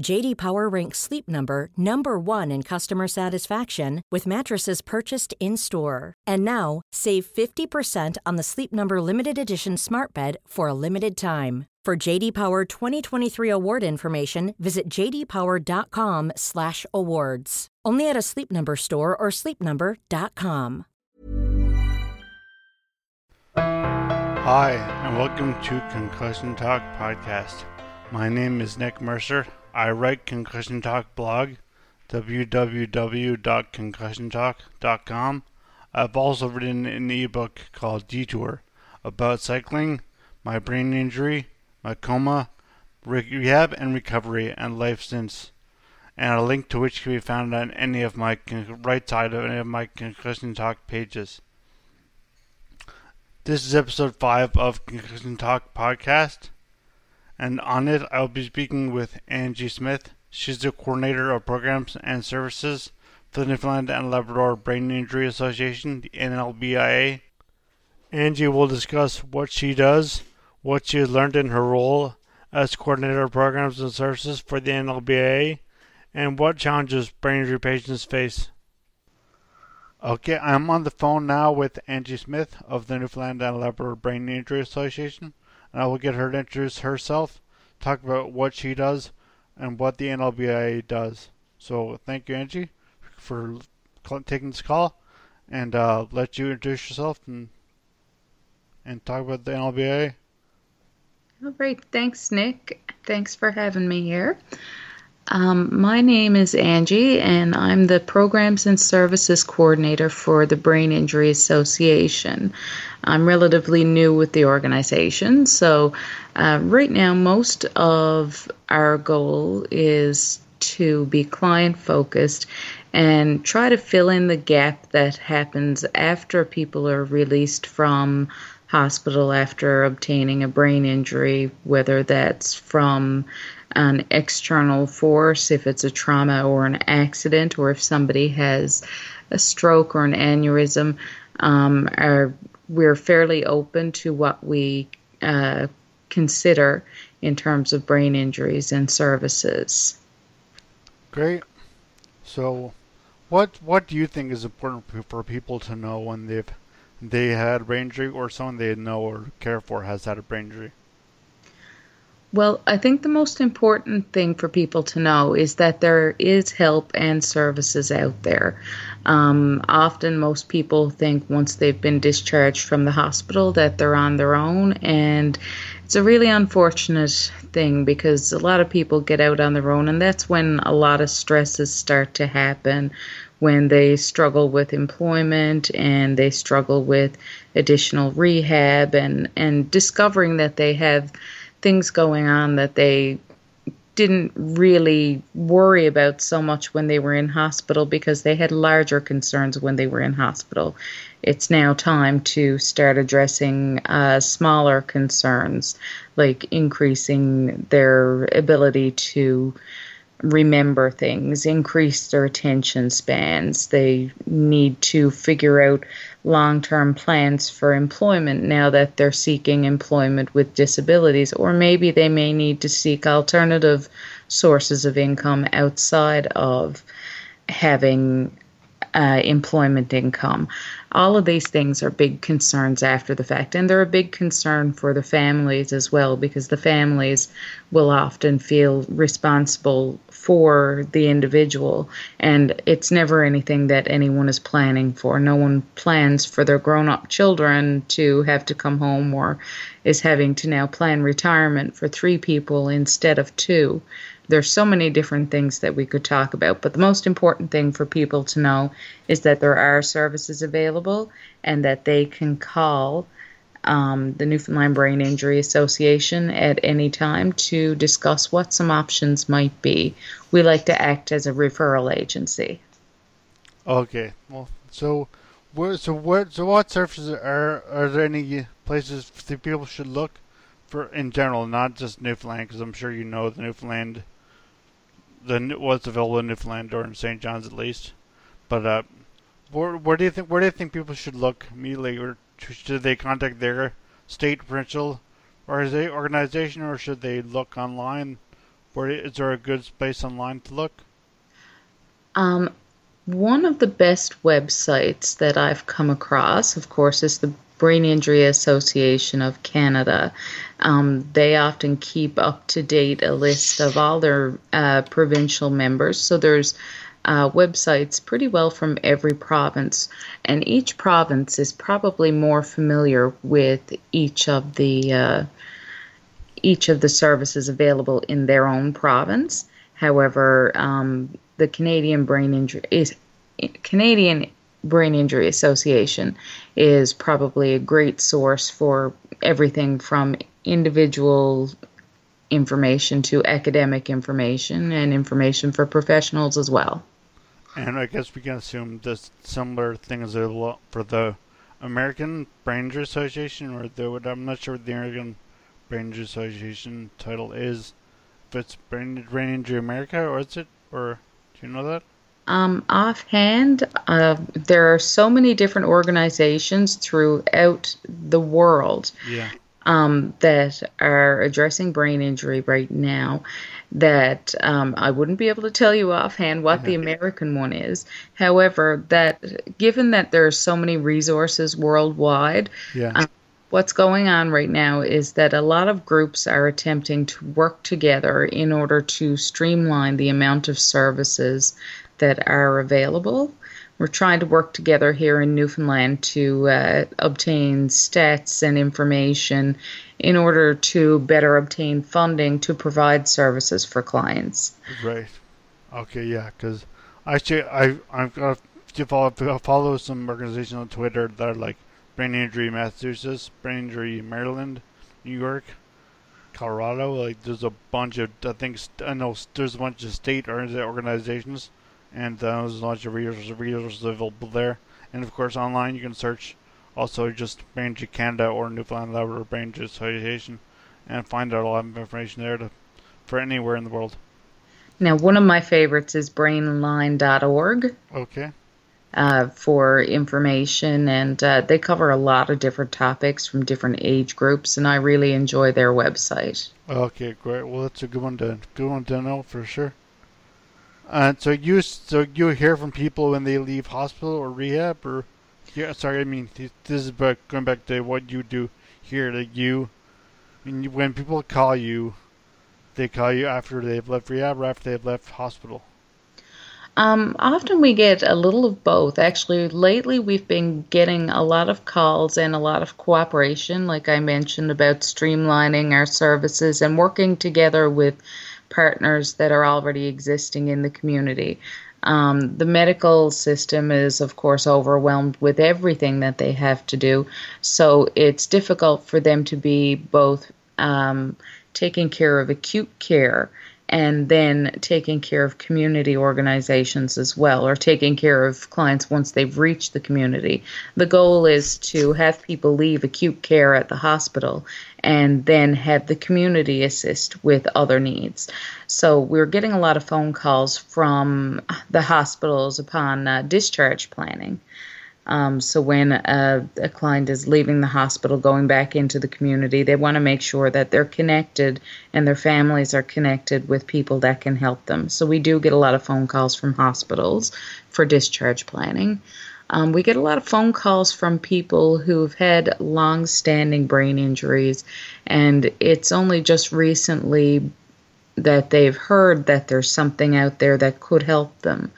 JD Power ranks Sleep Number number 1 in customer satisfaction with mattresses purchased in-store. And now, save 50% on the Sleep Number limited edition Smart Bed for a limited time. For JD Power 2023 award information, visit jdpower.com/awards. Only at a Sleep Number store or sleepnumber.com. Hi, and welcome to Concussion Talk podcast. My name is Nick Mercer. I write Concussion Talk blog, www.concussiontalk.com. I've also written an ebook called Detour about cycling, my brain injury, my coma, rehab and recovery, and life since. And a link to which can be found on any of my con- right side of any of my Concussion Talk pages. This is episode 5 of Concussion Talk podcast, and on it I will be speaking with Angie Smith. She's the coordinator of programs and services for the Newfoundland and Labrador Brain Injury Association, the NLBIA. Angie will discuss what she does, what she has learned in her role as coordinator of programs and services for the NLBIA, and what challenges brain injury patients face. Okay, I'm on the phone now with Angie Smith of the Newfoundland and Labrador Brain Injury Association, and I will get her to introduce herself, talk about what she does, and what the NLBIA does. So, thank you, Angie, for taking this call, and uh, let you introduce yourself and and talk about the NLBA. All right. Thanks, Nick. Thanks for having me here. Um, my name is Angie, and I'm the Programs and Services Coordinator for the Brain Injury Association. I'm relatively new with the organization, so uh, right now, most of our goal is to be client focused and try to fill in the gap that happens after people are released from hospital after obtaining a brain injury, whether that's from an external force, if it's a trauma or an accident, or if somebody has a stroke or an aneurysm. Um, are, we're fairly open to what we uh, consider in terms of brain injuries and services. Great. So, what what do you think is important for people to know when they've they had a brain injury or someone they know or care for has had a brain injury? Well, I think the most important thing for people to know is that there is help and services out there. Um, often, most people think once they've been discharged from the hospital that they're on their own, and it's a really unfortunate thing because a lot of people get out on their own, and that's when a lot of stresses start to happen when they struggle with employment and they struggle with additional rehab and, and discovering that they have things going on that they didn't really worry about so much when they were in hospital because they had larger concerns when they were in hospital. It's now time to start addressing uh, smaller concerns like increasing their ability to remember things, increase their attention spans. They need to figure out long term plans for employment now that they're seeking employment with disabilities, or maybe they may need to seek alternative sources of income outside of having uh, employment income. All of these things are big concerns after the fact, and they're a big concern for the families as well because the families will often feel responsible for the individual, and it's never anything that anyone is planning for. No one plans for their grown up children to have to come home or is having to now plan retirement for three people instead of two. There's so many different things that we could talk about, but the most important thing for people to know is that there are services available and that they can call um, the Newfoundland Brain Injury Association at any time to discuss what some options might be. We like to act as a referral agency. Okay, well, so where, so what, so what services are are there any places that people should look for in general, not just Newfoundland, because I'm sure you know the Newfoundland the what's available in Newfoundland or in St. John's at least. But uh, where where do you think where do you think people should look immediately, or should they contact their state provincial or is they organization, or should they look online? Where is there a good space online to look? Um, one of the best websites that I've come across, of course, is the Brain Injury Association of Canada. Um, they often keep up to date a list of all their uh, provincial members. So there's uh, websites pretty well from every province, and each province is probably more familiar with each of the uh, each of the services available in their own province. However, um, the Canadian Brain Injury is Canadian Brain Injury Association is probably a great source for everything from individual information to academic information and information for professionals as well. And I guess we can assume this similar thing is available for the American Brain Injury Association, or the, I'm not sure what the American Brain Injury Association title is. If it's Brain Injury America, or is it, or do you know that? Um, offhand, uh, there are so many different organizations throughout the world yeah. um, that are addressing brain injury right now that um, I wouldn't be able to tell you offhand what the American one is. However, that given that there are so many resources worldwide, yeah. Um, what's going on right now is that a lot of groups are attempting to work together in order to streamline the amount of services that are available. We're trying to work together here in Newfoundland to uh, obtain stats and information in order to better obtain funding to provide services for clients. Right. Okay. Yeah. Because actually, I I've got to follow follow some organizations on Twitter that are like Brain Injury Massachusetts, Brain Injury Maryland, New York, Colorado. Like there's a bunch of I think I know there's a bunch of state organizations and uh, there's a bunch of resources, resources available there. And of course, online you can search also just Banjo Canada or Newfoundland Labrador Banjo Association and find out a lot of information there to, for anywhere in the world. Now, one of my favorites is brainline.org. Okay. Uh, for information, and uh, they cover a lot of different topics from different age groups, and I really enjoy their website. Okay, great. Well, that's a good one to good one to know for sure. Uh, so you so you hear from people when they leave hospital or rehab or yeah sorry I mean this is about going back to what you do here like you when people call you they call you after they've left rehab or after they've left hospital. Um, often we get a little of both. Actually, lately we've been getting a lot of calls and a lot of cooperation, like I mentioned, about streamlining our services and working together with partners that are already existing in the community. Um, the medical system is, of course, overwhelmed with everything that they have to do, so it's difficult for them to be both um, taking care of acute care and then taking care of community organizations as well, or taking care of clients once they've reached the community. The goal is to have people leave acute care at the hospital and then have the community assist with other needs. So we're getting a lot of phone calls from the hospitals upon uh, discharge planning Um, so when a, a, client is leaving the hospital, going back into the community, they want to make sure that they're connected and their families are connected with people that can help them. So we do get a lot of phone calls from hospitals for discharge planning. Um, we get a lot of phone calls from people who've had long standing brain injuries, and it's only just recently that they've heard that there's something out there that could help them.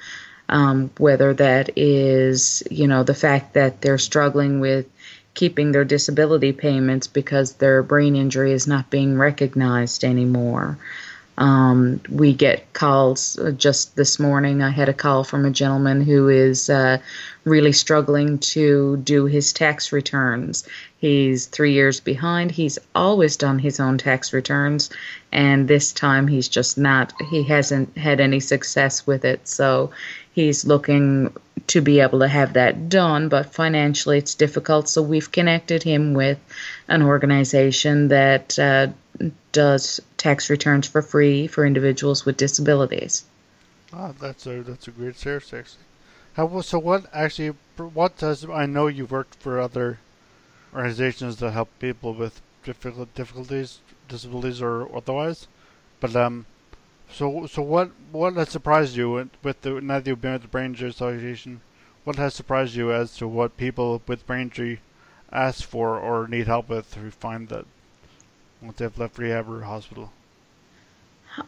Um, whether that is, you know, the fact that they're struggling with keeping their disability payments because their brain injury is not being recognized anymore. Um, we get calls uh, just this morning. I had a call from a gentleman who is uh, really struggling to do his tax returns. He's three years behind. He's always done his own tax returns, and this time he's just not, he hasn't had any success with it. So he's looking to be able to have that done, but financially it's difficult. So we've connected him with an organization that uh, does tax returns for free for individuals with disabilities. Ah, that's a that's a great service actually. How so? What actually? What does I know you've worked for other organizations that help people with difficult difficulties, disabilities, or otherwise, but um, so so what what has surprised you with the now that you've been with the Brain Injury Association? What has surprised you as to what people with brain injury ask for or need help with who find that once they've left rehab or hospital?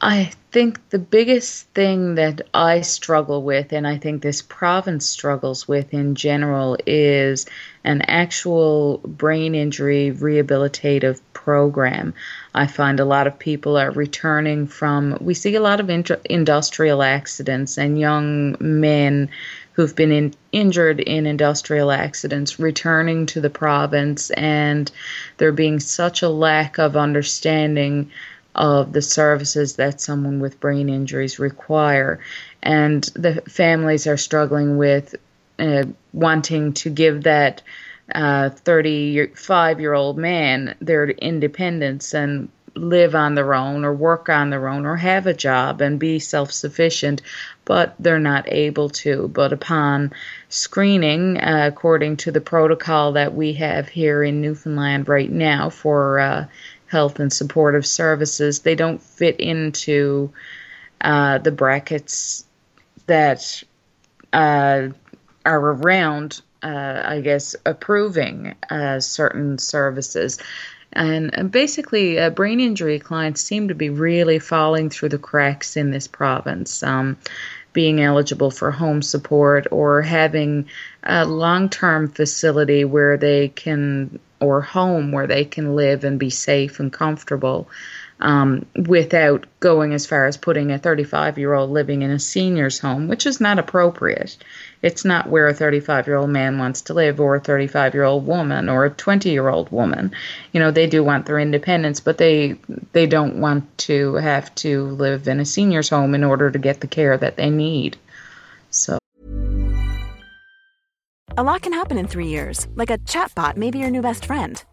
I think the biggest thing that I struggle with, and I think this province struggles with in general, is an actual brain injury rehabilitative program. I find a lot of people are returning from, we see a lot of industrial accidents and young men who've been in, injured in industrial accidents returning to the province, and there being such a lack of understanding of the services that someone with brain injuries require. And the families are struggling with uh, wanting to give that 35 uh, year old man their independence and live on their own or work on their own or have a job and be self sufficient, but they're not able to. But upon screening, uh, according to the protocol that we have here in Newfoundland right now for uh, health and supportive services, they don't fit into uh, the brackets that uh, are around, uh, I guess, approving uh, certain services. And, basically, uh, brain injury clients seem to be really falling through the cracks in this province. Um, being eligible for home support or having a long term facility where they can or home where they can live and be safe and comfortable um, without going as far as putting a 35 year old living in a senior's home, which is not appropriate. It's not where a 35 year old man wants to live, or a 35 year old woman, or a 20 year old woman. You know, they do want their independence, but they they don't want to have to live in a senior's home in order to get the care that they need. So. A lot can happen in three years, like a chatbot may be your new best friend.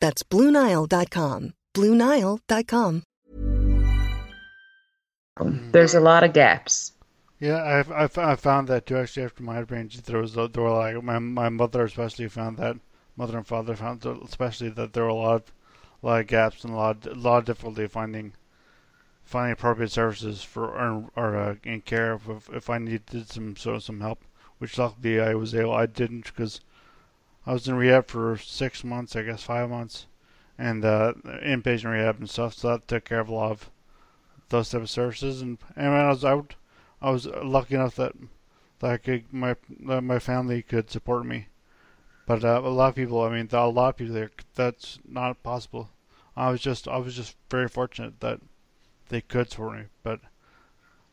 That's BlueNile.com. BlueNile.com. There's a lot of gaps. Yeah, I've, I've, I found that too. Actually, after my brain, there was there were like my my mother especially found that mother and father found especially that there were a lot of a lot of gaps and a lot a lot of difficulty finding finding appropriate services for or, or uh, in care if, if I needed some sort of some help, which luckily I was able. I didn't because I was in rehab for six months, I guess five months, and uh, inpatient rehab and stuff. So that took care of a lot of those type of services. And and when I was out, I was lucky enough that that I could, my that my family could support me. But uh, a lot of people, I mean, a lot of people there, that's not possible. I was just I was just very fortunate that they could support me. But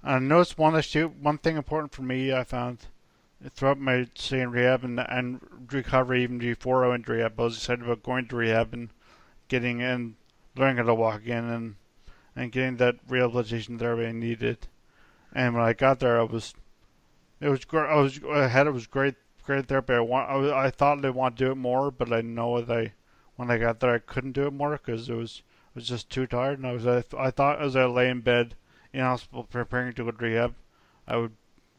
I noticed one issue, one thing important for me I found throughout my stay in rehab and, and recovery, even before I went to rehab, I was excited about going to rehab and getting in, learning how to walk again, and and getting that rehabilitation therapy I needed. And when I got there, I was, it was great. I was I had it was great, great therapy. I want, I, I thought I'd want to do it more, but I know that I, when I got there, I couldn't do it more because it was was just too tired, and I was I, I thought as I lay in bed in hospital preparing to go to rehab, I would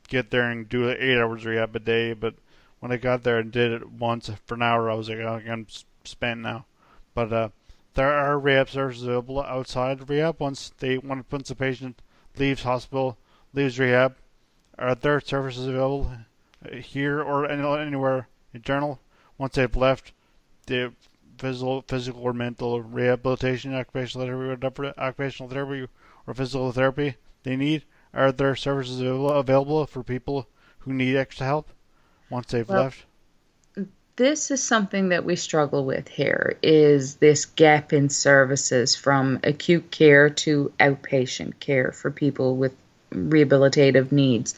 get there and do eight hours rehab a day. But when I got there and did it once for an hour, I was like, oh, I'm spent now. But uh, there are rehab services available outside of rehab. Once they once the patient leaves hospital, leaves rehab, are there services available here or anywhere in general? Once they've left, the physical, physical or mental rehabilitation, occupational therapy, occupational therapy or physical therapy they need? Are there services available for people who need extra help once they've well, left? This is something that we struggle with here is this gap in services from acute care to outpatient care for people with rehabilitative needs.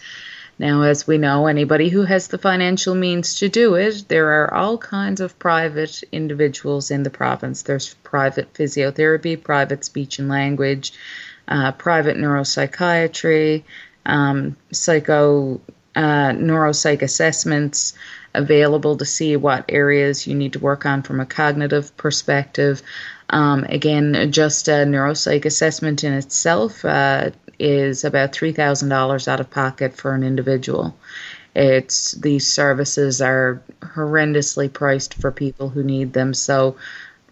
Now, as we know, anybody who has the financial means to do it, there are all kinds of private individuals in the province. There's private physiotherapy, private speech and language, uh, private neuropsychiatry, um, psycho uh, neuropsych assessments available to see what areas you need to work on from a cognitive perspective. Um, again, just a neuropsych assessment in itself uh, is about $3,000 out of pocket for an individual. It's these services are horrendously priced for people who need them. So,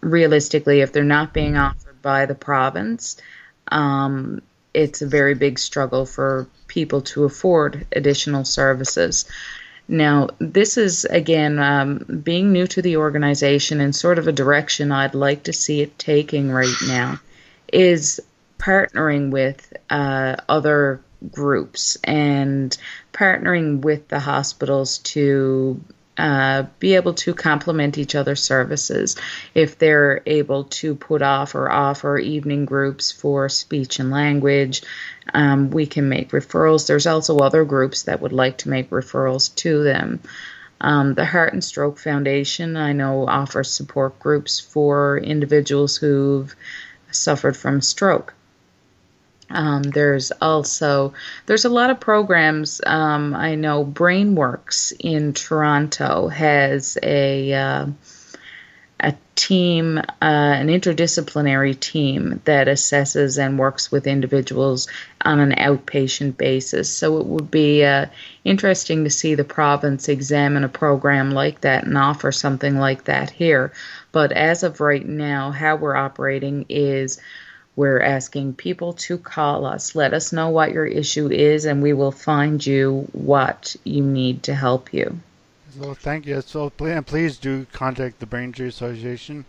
realistically, if they're not being offered by the province, um, it's a very big struggle for people to afford additional services. Now, this is again um, being new to the organization and sort of a direction I'd like to see it taking right now is partnering with uh, other groups and partnering with the hospitals to uh, be able to complement each other's services. If they're able to put off or offer evening groups for speech and language, um, we can make referrals. There's also other groups that would like to make referrals to them. Um, the Heart and Stroke Foundation, I know, offers support groups for individuals who've suffered from stroke. Um, there's also there's a lot of programs. Um, I know BrainWorks in Toronto has a uh, a team, uh, an interdisciplinary team that assesses and works with individuals on an outpatient basis. So it would be uh, interesting to see the province examine a program like that and offer something like that here. But as of right now, how we're operating is we're asking people to call us. Let us know what your issue is, and we will find you what you need to help you. So thank you. So and please do contact the Brain Injury Association,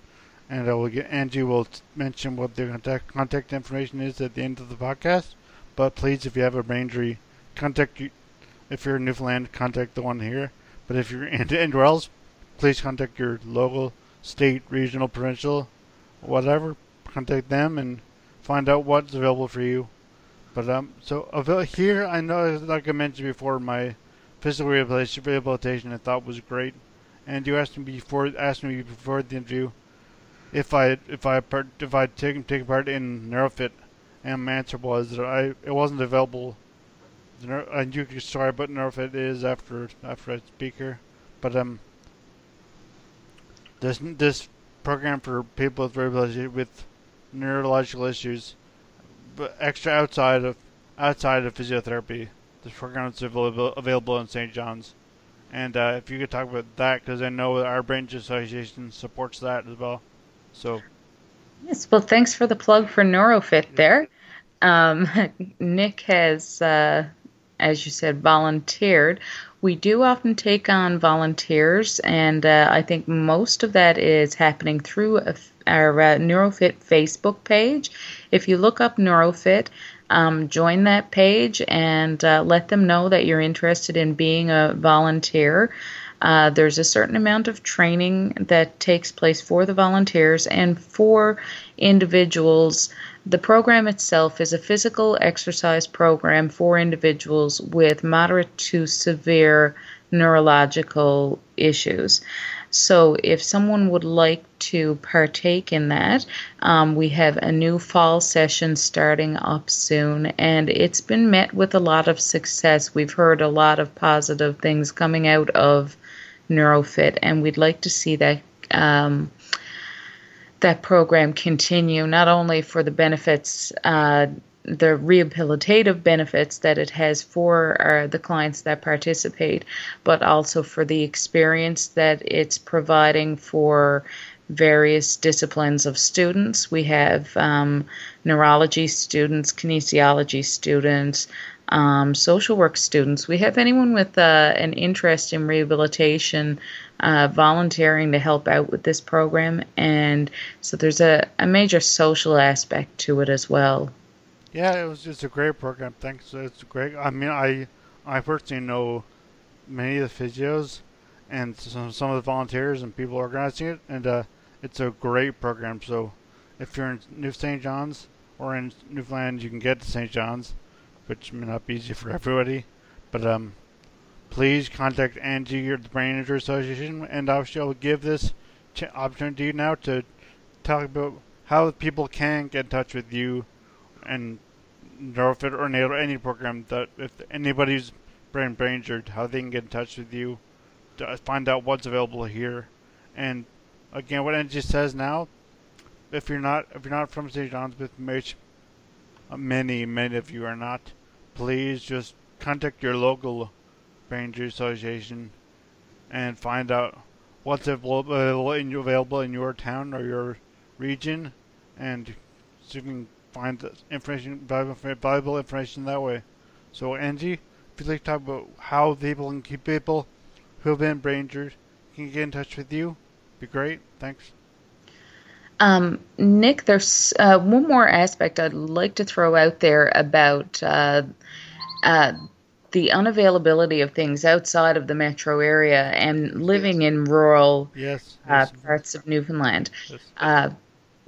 and I will get Angie will mention what their contact contact information is at the end of the podcast. But please, if you have a brain injury, contact you. If you're in Newfoundland, contact the one here. But if you're anywhere else, please contact your local, state, regional, provincial, whatever. Contact them and find out what's available for you. But um, so here I know, like I mentioned before, my physical rehabilitation I thought was great. And you asked me before asked me before the interview if I if I part, if I'd taken take part in NeuroFit, and my answer was that I it wasn't available. And you can sorry, but NeuroFit is after after I speak here. But um, this this program for people with with neurological issues, but extra outside of outside of physiotherapy this program is available, available in St. John's. And uh, if you could talk about that, because I know our Brain Association supports that as well. So. Yes, well, thanks for the plug for NeuroFit there. Um, Nick has, uh, as you said, volunteered. We do often take on volunteers, and uh, I think most of that is happening through our uh, NeuroFit Facebook page. If you look up NeuroFit, um, join that page and uh, let them know that you're interested in being a volunteer. Uh, there's a certain amount of training that takes place for the volunteers and for individuals. The program itself is a physical exercise program for individuals with moderate to severe neurological issues. So, if someone would like to partake in that, um, we have a new fall session starting up soon, and it's been met with a lot of success. We've heard a lot of positive things coming out of NeuroFit, and we'd like to see that. Um, that program continue not only for the benefits uh, the rehabilitative benefits that it has for uh, the clients that participate, but also for the experience that it's providing for various disciplines of students. We have um, neurology students, kinesiology students, um, social work students. We have anyone with uh, an interest in rehabilitation uh, volunteering to help out with this program. And so there's a, a major social aspect to it as well. Yeah, it was just a great program. Thanks. It's great. I mean, I I personally know many of the physios and some some of the volunteers and people organizing it, and uh, it's a great program. So if you're in New St. John's or in Newfoundland, you can get to St. John's, which may not be easy for everybody. But um, please contact Angie or the Brain Injury Association, and I'll give this ch- opportunity now to talk about how people can get in touch with you and NeuroFit or NATO, or any program that if anybody's brain brain injured, how they can get in touch with you to find out what's available here. And again, what Angie says now, if you're not if you're not from St. John's, which many many of you are not, please just contact your local injury association and find out what's available in, your town or your region, and so you can find information, valuable, information that way. So, Angie, if you'd like to talk about how people can keep people who have been injured can get in touch with you, be great. Thanks. Um, Nick, there's uh, one more aspect I'd like to throw out there about uh, uh, the unavailability of things outside of the metro area and living yes. in rural yes, uh, yes. parts of Newfoundland. Uh,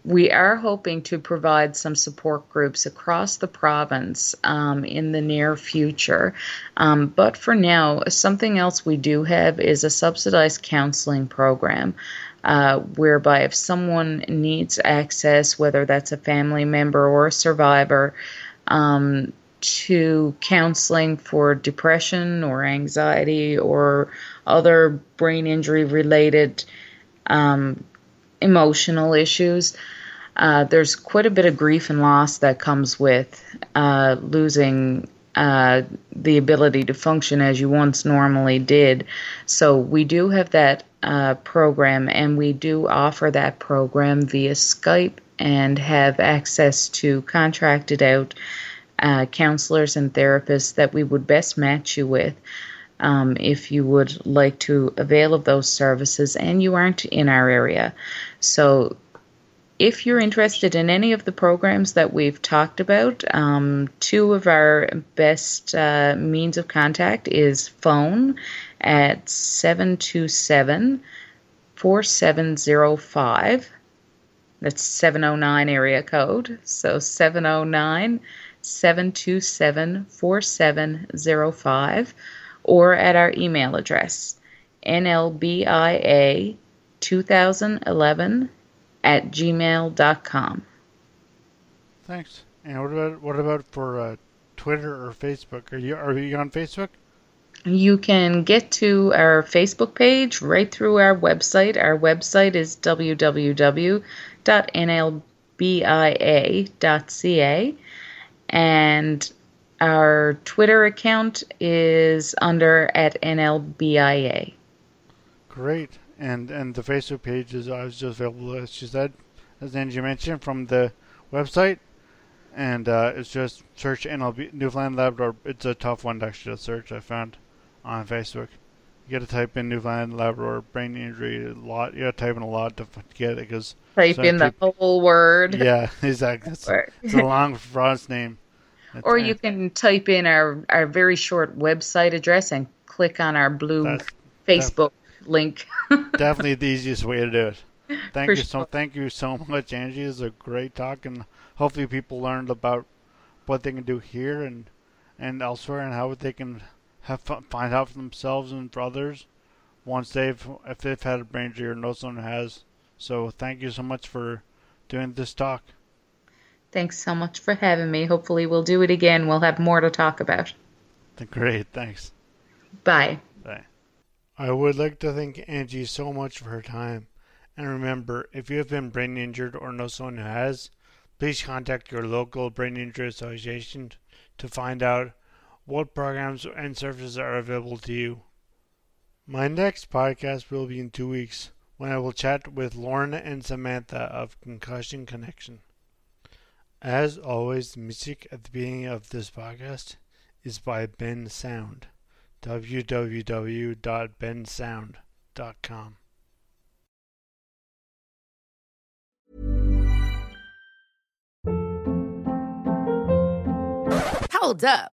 we are hoping to provide some support groups across the province um, in the near future. Um, but for now, something else we do have is a subsidized counseling program. Uh, whereby, if someone needs access, whether that's a family member or a survivor, um, to counseling for depression or anxiety or other brain injury related um, emotional issues. Uh, there's quite a bit of grief and loss that comes with uh, losing uh, the ability to function as you once normally did. So we do have that uh, program, and we do offer that program via Skype and have access to contracted out uh, counselors and therapists that we would best match you with. Um, if you would like to avail of those services and you aren't in our area. So, if you're interested in any of the programs that we've talked about, um, two of our best uh, means of contact is phone at 727 4705. That's 709 area code. So 709 727 4705 or at our email address nlbia 2011 at gmail.com. Thanks. And what about what about for uh, Twitter or Facebook? Are you are you on Facebook? You can get to our Facebook page right through our website. Our website is www.nlbia.ca and our Twitter account is under at NLBIA. Great. And and the Facebook page is just available as she said, as Angie mentioned, from the website. And uh, it's just search NLB Newfoundland Labrador. It's a tough one to actually search. I found on Facebook. You got to type in Newfoundland Labrador brain injury a lot. You got to type in a lot to get it because type in the whole word. Yeah, exactly. It's, it's a long fraud's name. That's or you can type in our, our very short website address and click on our blue Facebook link. definitely the easiest way to do it. Thank For you so thank you so much, Angie. It's a great talk, and hopefully people learned about what they can do here and and elsewhere, and how they can have find out for themselves and for others once they've if they've had a brain injury or know someone has. So thank you so much for doing this talk. Thanks so much for having me. Hopefully, we'll do it again. We'll have more to talk about. Great. Thanks. Bye. Bye. I would like to thank Angie so much for her time. And remember, if you have been brain injured or know someone who has, please contact your local brain injury association to find out what programs and services are available to you. My next podcast will be in two weeks when I will chat with Lorna and Samantha of Concussion Connection. As always, music at the beginning of this podcast is by Bensound. www.bensound.com. Hold up.